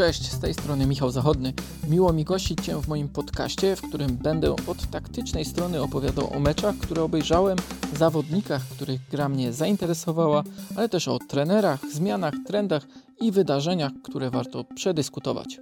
Cześć, z tej strony Michał Zachodny. Miło mi gościć Cię w moim podcaście, w którym będę od taktycznej strony opowiadał o meczach, które obejrzałem, zawodnikach, których gra mnie zainteresowała, ale też o trenerach, zmianach, trendach i wydarzeniach, które warto przedyskutować.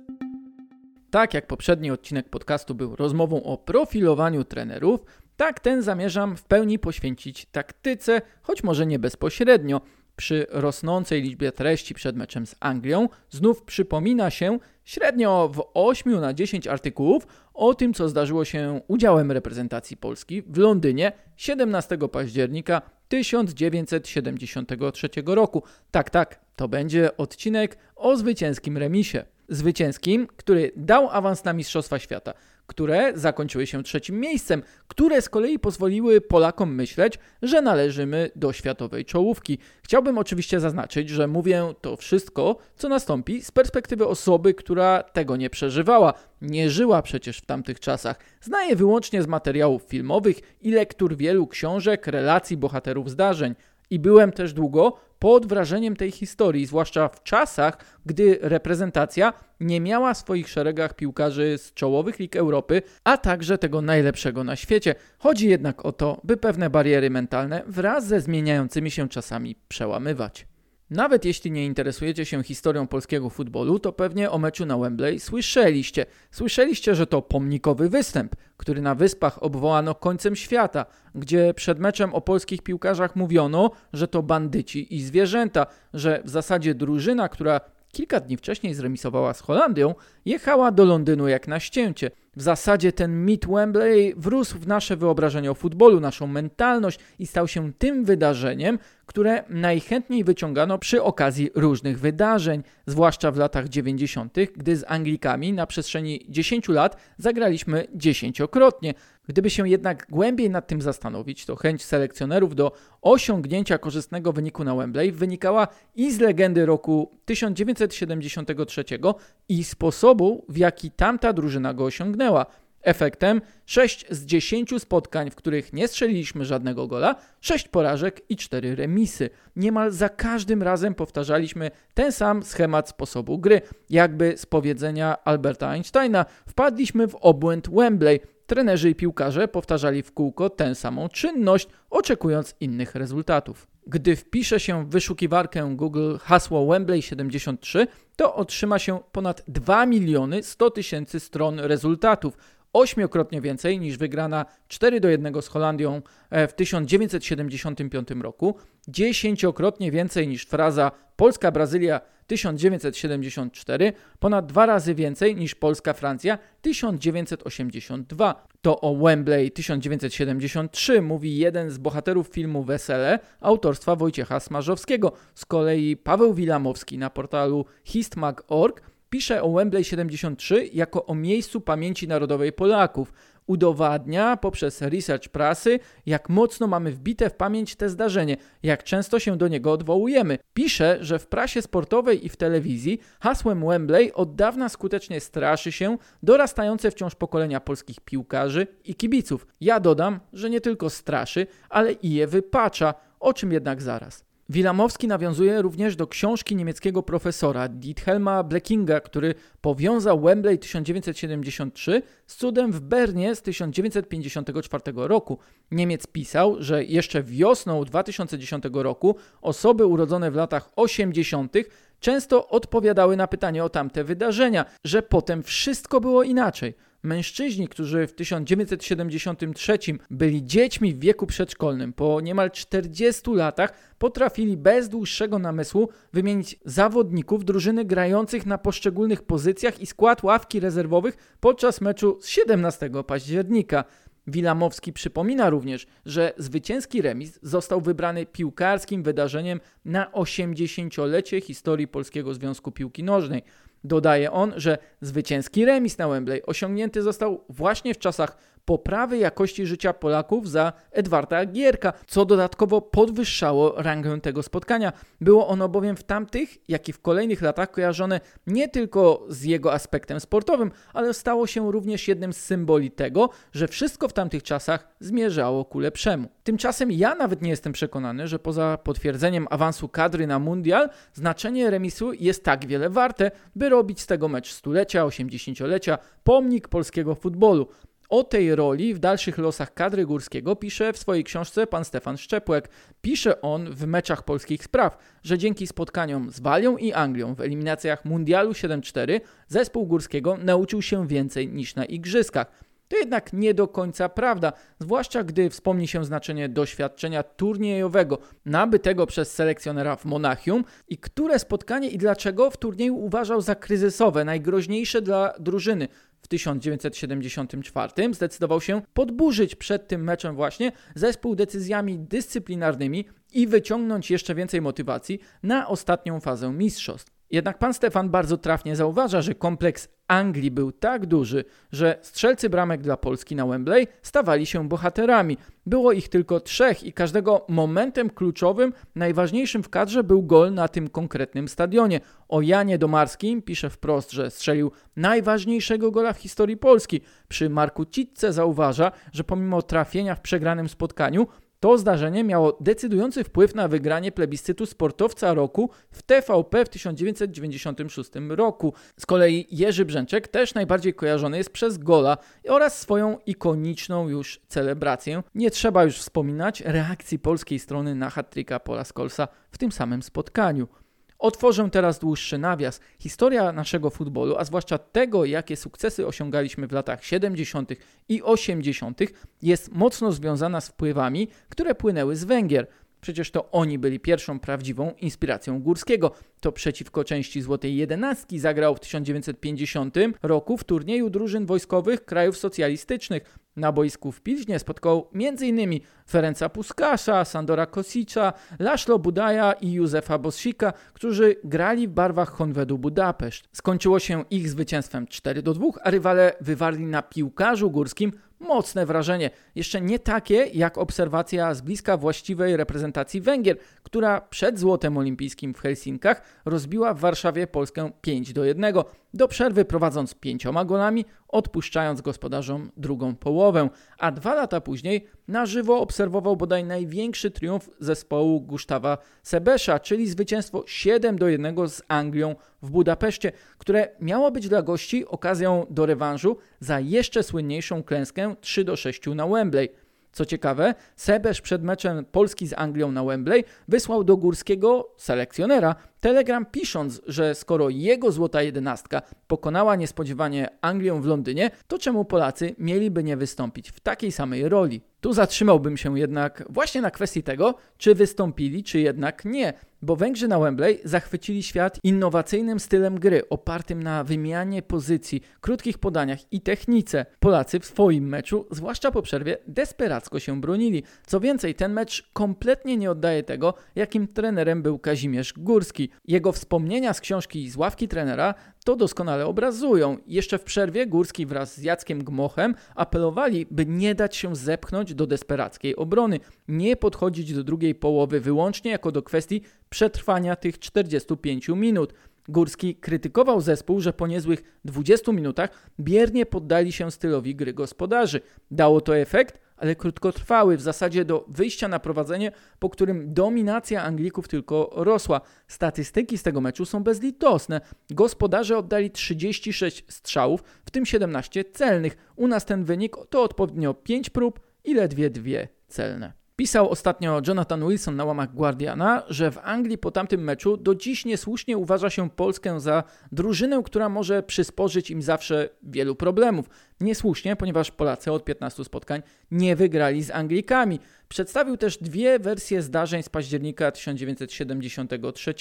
Tak jak poprzedni odcinek podcastu był rozmową o profilowaniu trenerów, tak ten zamierzam w pełni poświęcić taktyce, choć może nie bezpośrednio. Przy rosnącej liczbie treści przed meczem z Anglią znów przypomina się średnio w 8 na 10 artykułów o tym, co zdarzyło się udziałem reprezentacji Polski w Londynie 17 października 1973 roku. Tak, tak, to będzie odcinek o zwycięskim remisie zwycięskim, który dał awans na Mistrzostwa Świata, które zakończyły się trzecim miejscem, które z kolei pozwoliły Polakom myśleć, że należymy do światowej czołówki. Chciałbym oczywiście zaznaczyć, że mówię to wszystko, co nastąpi z perspektywy osoby, która tego nie przeżywała, nie żyła przecież w tamtych czasach. Znaje wyłącznie z materiałów filmowych i lektur wielu książek, relacji bohaterów zdarzeń. I byłem też długo pod wrażeniem tej historii, zwłaszcza w czasach, gdy reprezentacja nie miała w swoich szeregach piłkarzy z czołowych lig Europy, a także tego najlepszego na świecie. Chodzi jednak o to, by pewne bariery mentalne wraz ze zmieniającymi się czasami przełamywać. Nawet jeśli nie interesujecie się historią polskiego futbolu, to pewnie o meczu na Wembley słyszeliście. Słyszeliście, że to pomnikowy występ, który na wyspach obwołano końcem świata, gdzie przed meczem o polskich piłkarzach mówiono, że to bandyci i zwierzęta, że w zasadzie drużyna, która kilka dni wcześniej zremisowała z Holandią, jechała do Londynu jak na ścięcie. W zasadzie ten mit Wembley wrósł w nasze wyobrażenie o futbolu, naszą mentalność i stał się tym wydarzeniem, które najchętniej wyciągano przy okazji różnych wydarzeń, zwłaszcza w latach 90., gdy z Anglikami na przestrzeni 10 lat zagraliśmy dziesięciokrotnie. Gdyby się jednak głębiej nad tym zastanowić, to chęć selekcjonerów do osiągnięcia korzystnego wyniku na Wembley wynikała i z legendy roku 1973 i sposobu, w jaki tamta drużyna go osiągnęła. Efektem 6 z 10 spotkań, w których nie strzeliliśmy żadnego gola, 6 porażek i 4 remisy. Niemal za każdym razem powtarzaliśmy ten sam schemat sposobu gry. Jakby z powiedzenia Alberta Einsteina wpadliśmy w obłęd Wembley. Trenerzy i piłkarze powtarzali w kółko tę samą czynność, oczekując innych rezultatów. Gdy wpisze się w wyszukiwarkę Google hasło Wembley 73, to otrzyma się ponad 2 miliony 100 tysięcy stron rezultatów ośmiokrotnie więcej niż wygrana 4 do 1 z Holandią e, w 1975 roku, dziesięciokrotnie więcej niż fraza Polska-Brazylia 1974, ponad dwa razy więcej niż Polska-Francja 1982. To o Wembley 1973 mówi jeden z bohaterów filmu Wesele autorstwa Wojciecha Smarzowskiego. Z kolei Paweł Wilamowski na portalu histmag.org Pisze o Wembley 73 jako o miejscu pamięci narodowej Polaków. Udowadnia poprzez research prasy, jak mocno mamy wbite w pamięć te zdarzenie, jak często się do niego odwołujemy. Pisze, że w prasie sportowej i w telewizji hasłem Wembley od dawna skutecznie straszy się dorastające wciąż pokolenia polskich piłkarzy i kibiców. Ja dodam, że nie tylko straszy, ale i je wypacza, o czym jednak zaraz. Wilamowski nawiązuje również do książki niemieckiego profesora Diethelma Bleckinga, który powiązał Wembley 1973 z cudem w Bernie z 1954 roku. Niemiec pisał, że jeszcze wiosną 2010 roku osoby urodzone w latach 80. często odpowiadały na pytanie o tamte wydarzenia, że potem wszystko było inaczej. Mężczyźni, którzy w 1973 byli dziećmi w wieku przedszkolnym, po niemal 40 latach potrafili bez dłuższego namysłu wymienić zawodników drużyny grających na poszczególnych pozycjach i skład ławki rezerwowych podczas meczu z 17 października. Wilamowski przypomina również, że zwycięski remis został wybrany piłkarskim wydarzeniem na 80-lecie historii Polskiego Związku Piłki Nożnej. Dodaje on, że zwycięski remis na Wembley osiągnięty został właśnie w czasach poprawy jakości życia Polaków za Edwarda Gierka, co dodatkowo podwyższało rangę tego spotkania. Było ono bowiem w tamtych, jak i w kolejnych latach kojarzone nie tylko z jego aspektem sportowym, ale stało się również jednym z symboli tego, że wszystko w tamtych czasach zmierzało ku lepszemu. Tymczasem ja nawet nie jestem przekonany, że poza potwierdzeniem awansu kadry na mundial, znaczenie remisu jest tak wiele warte, by robić z tego mecz stulecia, 80-lecia, pomnik polskiego futbolu. O tej roli w dalszych losach kadry górskiego pisze w swojej książce pan Stefan Szczepłek. Pisze on w meczach polskich spraw, że dzięki spotkaniom z Walią i Anglią w eliminacjach Mundialu 7-4 zespół górskiego nauczył się więcej niż na igrzyskach. To jednak nie do końca prawda, zwłaszcza gdy wspomni się znaczenie doświadczenia turniejowego nabytego przez selekcjonera w Monachium i które spotkanie i dlaczego w turnieju uważał za kryzysowe, najgroźniejsze dla drużyny. W 1974 zdecydował się podburzyć przed tym meczem właśnie zespół decyzjami dyscyplinarnymi i wyciągnąć jeszcze więcej motywacji na ostatnią fazę mistrzostw. Jednak pan Stefan bardzo trafnie zauważa, że kompleks Anglii był tak duży, że strzelcy bramek dla Polski na Wembley stawali się bohaterami. Było ich tylko trzech i każdego momentem kluczowym, najważniejszym w kadrze był gol na tym konkretnym stadionie. O Janie Domarskim pisze wprost, że strzelił najważniejszego gola w historii Polski. Przy Marku Citce zauważa, że pomimo trafienia w przegranym spotkaniu, to zdarzenie miało decydujący wpływ na wygranie plebiscytu sportowca roku w TVP w 1996 roku. Z kolei Jerzy Brzęczek też najbardziej kojarzony jest przez gola oraz swoją ikoniczną już celebrację. Nie trzeba już wspominać reakcji polskiej strony na hat-tricka Pola Skolsa w tym samym spotkaniu. Otworzę teraz dłuższy nawias. Historia naszego futbolu, a zwłaszcza tego, jakie sukcesy osiągaliśmy w latach 70. i 80., jest mocno związana z wpływami, które płynęły z Węgier. Przecież to oni byli pierwszą prawdziwą inspiracją Górskiego. To przeciwko części Złotej Jedenastki zagrał w 1950 roku w turnieju drużyn wojskowych krajów socjalistycznych. Na boisku w Pilźnie spotkał m.in. Ferenca Puskasza, Sandora Kosicza, Laszlo Budaja i Józefa Bossika, którzy grali w barwach Honwedu Budapeszt. Skończyło się ich zwycięstwem 4 do 2, a rywale wywarli na piłkarzu górskim mocne wrażenie. Jeszcze nie takie jak obserwacja z bliska właściwej reprezentacji Węgier, która przed złotem olimpijskim w Helsinkach rozbiła w Warszawie Polskę 5 do 1, do przerwy prowadząc pięcioma golami, odpuszczając gospodarzom drugą połowę, a dwa lata później na żywo obserwował bodaj największy triumf zespołu Gustawa Sebesza, czyli zwycięstwo 7 do 1 z Anglią w Budapeszcie, które miało być dla gości okazją do rewanżu za jeszcze słynniejszą klęskę 3 do 6 na Wembley. Co ciekawe, Sebesz przed meczem Polski z Anglią na Wembley wysłał do górskiego selekcjonera telegram pisząc, że skoro jego złota jedenastka pokonała niespodziewanie Anglię w Londynie, to czemu Polacy mieliby nie wystąpić w takiej samej roli? Tu zatrzymałbym się jednak właśnie na kwestii tego, czy wystąpili, czy jednak nie, bo Węgrzy na Wembley zachwycili świat innowacyjnym stylem gry opartym na wymianie pozycji, krótkich podaniach i technice. Polacy w swoim meczu, zwłaszcza po przerwie, desperacko się bronili. Co więcej, ten mecz kompletnie nie oddaje tego, jakim trenerem był Kazimierz Górski. Jego wspomnienia z książki z ławki trenera to doskonale obrazują. Jeszcze w przerwie Górski wraz z Jackiem Gmochem apelowali, by nie dać się zepchnąć do desperackiej obrony, nie podchodzić do drugiej połowy wyłącznie jako do kwestii przetrwania tych 45 minut. Górski krytykował zespół, że po niezłych 20 minutach biernie poddali się stylowi gry gospodarzy. Dało to efekt, ale krótkotrwały, w zasadzie do wyjścia na prowadzenie, po którym dominacja Anglików tylko rosła. Statystyki z tego meczu są bezlitosne. Gospodarze oddali 36 strzałów, w tym 17 celnych. U nas ten wynik to odpowiednio 5 prób i ledwie dwie celne. Pisał ostatnio Jonathan Wilson na łamach Guardiana, że w Anglii po tamtym meczu do dziś niesłusznie uważa się Polskę za drużynę, która może przysporzyć im zawsze wielu problemów. Niesłusznie, ponieważ Polacy od 15 spotkań nie wygrali z Anglikami. Przedstawił też dwie wersje zdarzeń z października 1973,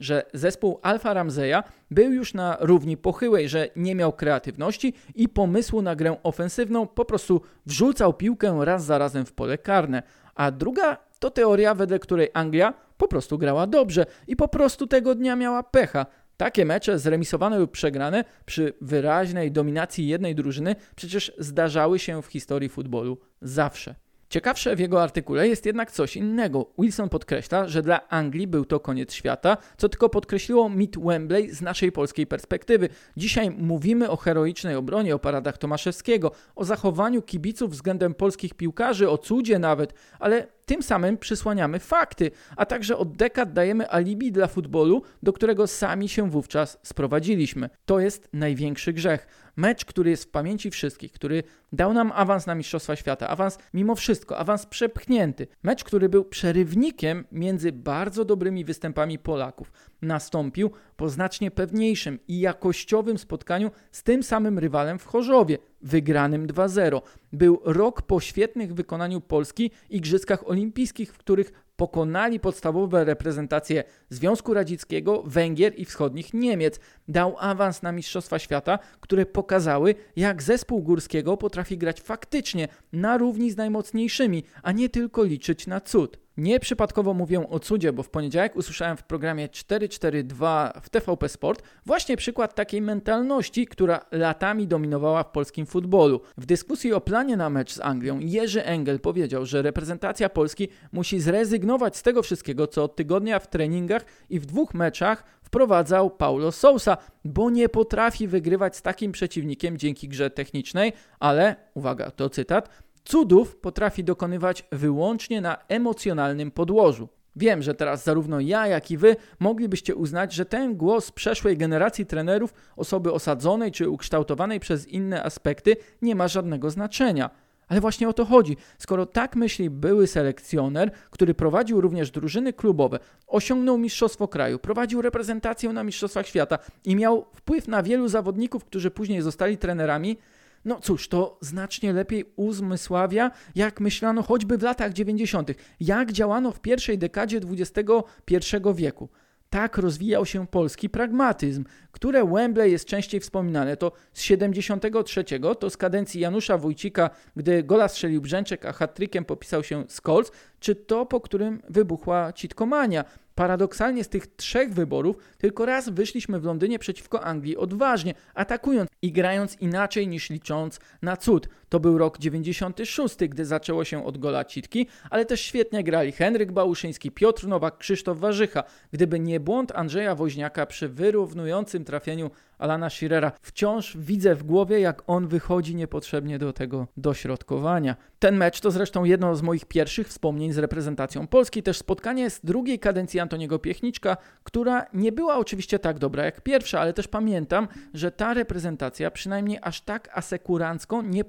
że zespół Alfa Ramseya był już na równi pochyłej, że nie miał kreatywności i pomysłu na grę ofensywną, po prostu wrzucał piłkę raz za razem w pole karne. A druga to teoria, wedle której Anglia po prostu grała dobrze i po prostu tego dnia miała pecha. Takie mecze zremisowane lub przegrane przy wyraźnej dominacji jednej drużyny przecież zdarzały się w historii futbolu zawsze. Ciekawsze w jego artykule jest jednak coś innego. Wilson podkreśla, że dla Anglii był to koniec świata, co tylko podkreśliło mit Wembley z naszej polskiej perspektywy. Dzisiaj mówimy o heroicznej obronie, o paradach Tomaszewskiego, o zachowaniu kibiców względem polskich piłkarzy, o cudzie nawet, ale tym samym przysłaniamy fakty, a także od dekad dajemy alibi dla futbolu, do którego sami się wówczas sprowadziliśmy. To jest największy grzech. Mecz, który jest w pamięci wszystkich, który dał nam awans na Mistrzostwa Świata, awans mimo wszystko, awans przepchnięty. Mecz, który był przerywnikiem między bardzo dobrymi występami Polaków. Nastąpił po znacznie pewniejszym i jakościowym spotkaniu z tym samym rywalem w Chorzowie, wygranym 2-0. Był rok po świetnych wykonaniu Polski Igrzyskach Olimpijskich, w których pokonali podstawowe reprezentacje Związku Radzieckiego, Węgier i wschodnich Niemiec. Dał awans na Mistrzostwa Świata, które pokazały, jak zespół Górskiego potrafi grać faktycznie na równi z najmocniejszymi, a nie tylko liczyć na cud. Nieprzypadkowo mówię o cudzie, bo w poniedziałek usłyszałem w programie 442 w TVP Sport właśnie przykład takiej mentalności, która latami dominowała w polskim futbolu. W dyskusji o planie na mecz z Anglią Jerzy Engel powiedział, że reprezentacja Polski musi zrezygnować z tego wszystkiego, co od tygodnia w treningach i w dwóch meczach wprowadzał Paulo Sousa, bo nie potrafi wygrywać z takim przeciwnikiem dzięki grze technicznej, ale, uwaga, to cytat, Cudów potrafi dokonywać wyłącznie na emocjonalnym podłożu. Wiem, że teraz zarówno ja, jak i wy moglibyście uznać, że ten głos przeszłej generacji trenerów, osoby osadzonej czy ukształtowanej przez inne aspekty, nie ma żadnego znaczenia. Ale właśnie o to chodzi. Skoro tak myśli były selekcjoner, który prowadził również drużyny klubowe, osiągnął mistrzostwo kraju, prowadził reprezentację na Mistrzostwach Świata i miał wpływ na wielu zawodników, którzy później zostali trenerami, no cóż, to znacznie lepiej uzmysławia, jak myślano choćby w latach 90., jak działano w pierwszej dekadzie XXI wieku. Tak rozwijał się polski pragmatyzm, które Wembley jest częściej wspominane. To z 73, to z kadencji Janusza Wójcika, gdy gola strzelił Brzęczek, a hat popisał się Scholz, czy to, po którym wybuchła Citkomania. Paradoksalnie z tych trzech wyborów tylko raz wyszliśmy w Londynie przeciwko Anglii odważnie, atakując i grając inaczej niż licząc na cud. To był rok 96, gdy zaczęło się od gola Citki, ale też świetnie grali Henryk Bałuszyński, Piotr Nowak, Krzysztof Warzycha. Gdyby nie błąd Andrzeja Woźniaka przy wyrównującym trafieniu Alana Schirera. Wciąż widzę w głowie, jak on wychodzi niepotrzebnie do tego dośrodkowania. Ten mecz to zresztą jedno z moich pierwszych wspomnień z reprezentacją Polski, też spotkanie z drugiej kadencji Antoniego Piechniczka, która nie była oczywiście tak dobra jak pierwsza, ale też pamiętam, że ta reprezentacja przynajmniej aż tak asekurancko nie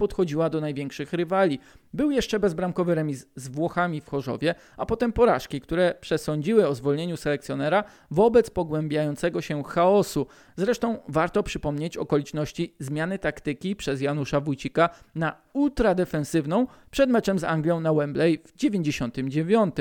do największych rywali. Był jeszcze bezbramkowy remis z Włochami w Chorzowie, a potem porażki, które przesądziły o zwolnieniu selekcjonera wobec pogłębiającego się chaosu. Zresztą warto przypomnieć okoliczności zmiany taktyki przez Janusza Wójcika na ultradefensywną przed meczem z Anglią na Wembley w 99.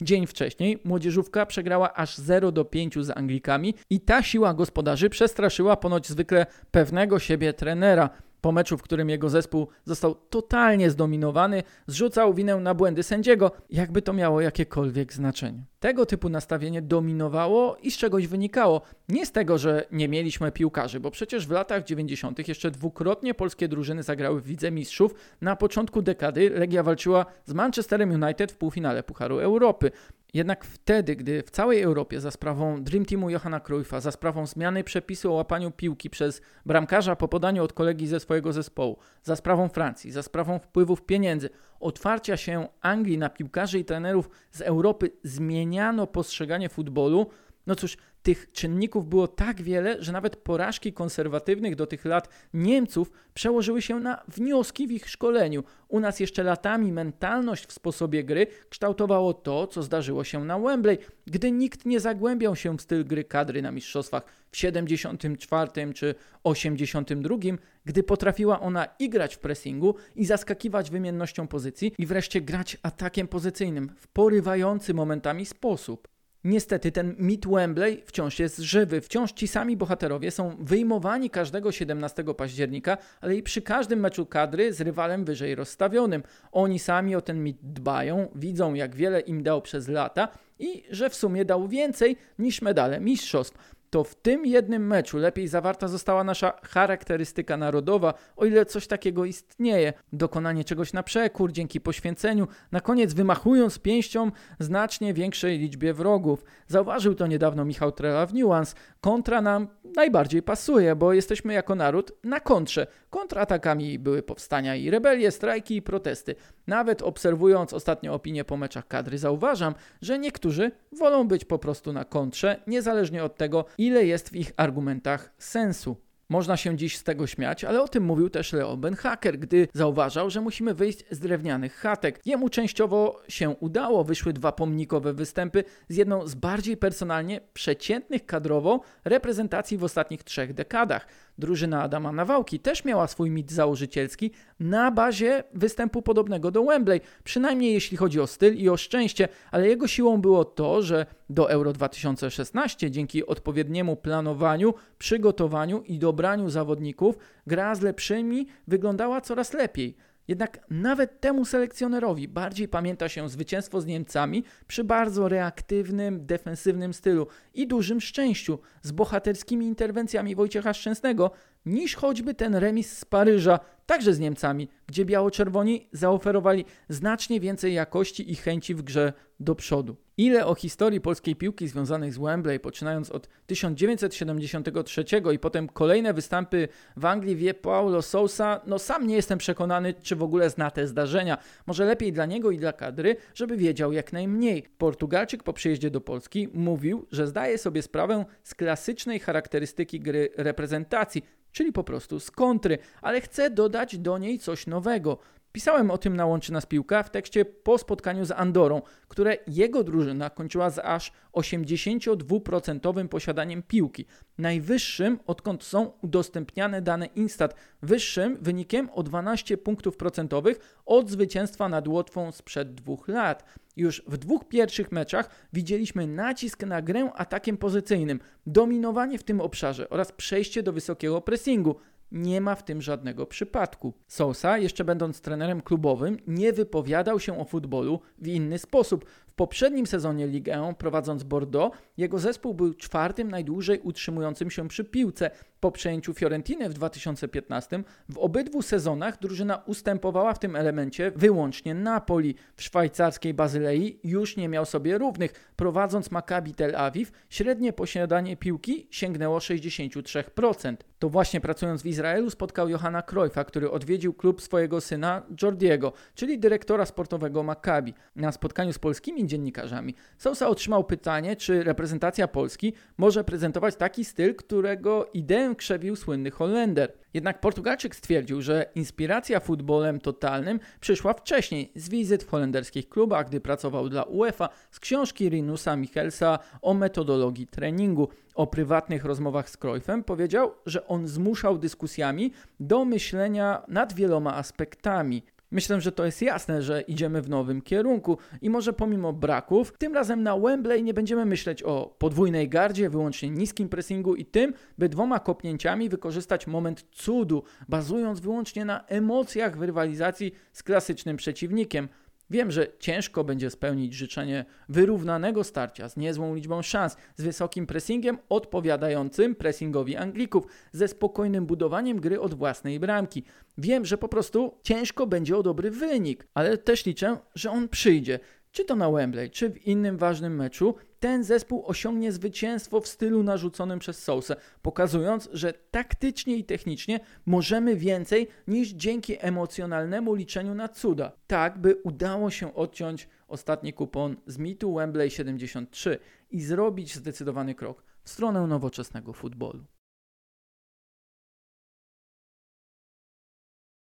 Dzień wcześniej młodzieżówka przegrała aż 0 do 5 z Anglikami i ta siła gospodarzy przestraszyła ponoć zwykle pewnego siebie trenera. Po meczu, w którym jego zespół został totalnie zdominowany, zrzucał winę na błędy sędziego, jakby to miało jakiekolwiek znaczenie. Tego typu nastawienie dominowało i z czegoś wynikało. Nie z tego, że nie mieliśmy piłkarzy, bo przecież w latach 90. jeszcze dwukrotnie polskie drużyny zagrały w Widze Mistrzów. Na początku dekady Legia walczyła z Manchesterem United w półfinale Pucharu Europy. Jednak wtedy, gdy w całej Europie za sprawą Dream Teamu Johanna Cruyffa, za sprawą zmiany przepisu o łapaniu piłki przez bramkarza po podaniu od kolegi ze swojego zespołu, za sprawą Francji, za sprawą wpływów pieniędzy, otwarcia się Anglii na piłkarzy i trenerów z Europy zmieniano postrzeganie futbolu, no cóż, tych czynników było tak wiele, że nawet porażki konserwatywnych do tych lat Niemców przełożyły się na wnioski w ich szkoleniu. U nas jeszcze latami mentalność w sposobie gry kształtowało to, co zdarzyło się na Wembley, gdy nikt nie zagłębiał się w styl gry kadry na mistrzostwach w 74 czy 82, gdy potrafiła ona i grać w pressingu, i zaskakiwać wymiennością pozycji, i wreszcie grać atakiem pozycyjnym w porywający momentami sposób. Niestety ten mit Wembley wciąż jest żywy. Wciąż ci sami bohaterowie są wyjmowani każdego 17 października, ale i przy każdym meczu kadry z rywalem wyżej rozstawionym. Oni sami o ten mit dbają, widzą jak wiele im dał przez lata i że w sumie dał więcej niż medale mistrzostw. To w tym jednym meczu lepiej zawarta została nasza charakterystyka narodowa, o ile coś takiego istnieje. Dokonanie czegoś na przekór, dzięki poświęceniu, na koniec wymachując pięścią znacznie większej liczbie wrogów. Zauważył to niedawno Michał Trela w Nuance. Kontra nam najbardziej pasuje, bo jesteśmy jako naród na kontrze. Kontratakami były powstania i rebelie, strajki i protesty. Nawet obserwując ostatnie opinie po meczach kadry, zauważam, że niektórzy wolą być po prostu na kontrze, niezależnie od tego, ile jest w ich argumentach sensu. Można się dziś z tego śmiać, ale o tym mówił też Leo Benhaker, gdy zauważał, że musimy wyjść z drewnianych chatek. Jemu częściowo się udało, wyszły dwa pomnikowe występy z jedną z bardziej personalnie przeciętnych kadrowo reprezentacji w ostatnich trzech dekadach. Drużyna Adama Nawałki też miała swój mit założycielski na bazie występu podobnego do Wembley, przynajmniej jeśli chodzi o styl i o szczęście, ale jego siłą było to, że do Euro 2016 dzięki odpowiedniemu planowaniu, przygotowaniu i dobraniu zawodników gra z lepszymi wyglądała coraz lepiej. Jednak nawet temu selekcjonerowi bardziej pamięta się zwycięstwo z Niemcami przy bardzo reaktywnym, defensywnym stylu i dużym szczęściu z bohaterskimi interwencjami Wojciecha Szczęsnego, niż choćby ten remis z Paryża, także z Niemcami, gdzie biało-czerwoni zaoferowali znacznie więcej jakości i chęci w grze do przodu. Ile o historii polskiej piłki związanych z Wembley, poczynając od 1973 i potem kolejne występy w Anglii wie Paulo Sousa, no sam nie jestem przekonany, czy w ogóle zna te zdarzenia. Może lepiej dla niego i dla kadry, żeby wiedział jak najmniej. Portugalczyk po przyjeździe do Polski mówił, że zdaje sobie sprawę z klasycznej charakterystyki gry reprezentacji, czyli po prostu z kontry, ale chce dodać do niej coś nowego. Pisałem o tym na Łączy Nas Piłka w tekście po spotkaniu z Andorą, które jego drużyna kończyła z aż 82% posiadaniem piłki. Najwyższym, odkąd są udostępniane dane Instat, wyższym wynikiem o 12 punktów procentowych od zwycięstwa nad Łotwą sprzed dwóch lat. Już w dwóch pierwszych meczach widzieliśmy nacisk na grę atakiem pozycyjnym, dominowanie w tym obszarze oraz przejście do wysokiego pressingu. Nie ma w tym żadnego przypadku. Sosa, jeszcze będąc trenerem klubowym, nie wypowiadał się o futbolu w inny sposób. Poprzednim sezonie Ligę, prowadząc Bordeaux, jego zespół był czwartym najdłużej utrzymującym się przy piłce. Po przejęciu Fiorentiny w 2015 w obydwu sezonach drużyna ustępowała w tym elemencie wyłącznie Napoli. W szwajcarskiej Bazylei już nie miał sobie równych. Prowadząc Maccabi Tel Awiw, średnie posiadanie piłki sięgnęło 63%. To właśnie pracując w Izraelu spotkał Johana Cruyffa, który odwiedził klub swojego syna Jordiego, czyli dyrektora sportowego Maccabi. Na spotkaniu z dziennikarzami Sousa otrzymał pytanie, czy reprezentacja Polski może prezentować taki styl, którego ideę krzewił słynny Holender. Jednak Portugalczyk stwierdził, że inspiracja futbolem totalnym przyszła wcześniej z wizyt w holenderskich klubach, gdy pracował dla UEFA, z książki Rinusa Michelsa o metodologii treningu. O prywatnych rozmowach z Cruyffem powiedział, że on zmuszał dyskusjami do myślenia nad wieloma aspektami. Myślę, że to jest jasne, że idziemy w nowym kierunku i może pomimo braków, tym razem na Wembley nie będziemy myśleć o podwójnej gardzie, wyłącznie niskim pressingu i tym, by dwoma kopnięciami wykorzystać moment cudu, bazując wyłącznie na emocjach w rywalizacji z klasycznym przeciwnikiem. Wiem, że ciężko będzie spełnić życzenie wyrównanego starcia z niezłą liczbą szans, z wysokim pressingiem odpowiadającym pressingowi Anglików, ze spokojnym budowaniem gry od własnej bramki. Wiem, że po prostu ciężko będzie o dobry wynik, ale też liczę, że on przyjdzie czy to na Wembley, czy w innym ważnym meczu, ten zespół osiągnie zwycięstwo w stylu narzuconym przez Sousę, pokazując, że taktycznie i technicznie możemy więcej niż dzięki emocjonalnemu liczeniu na cuda. Tak, by udało się odciąć ostatni kupon z mitu Wembley 73 i zrobić zdecydowany krok w stronę nowoczesnego futbolu.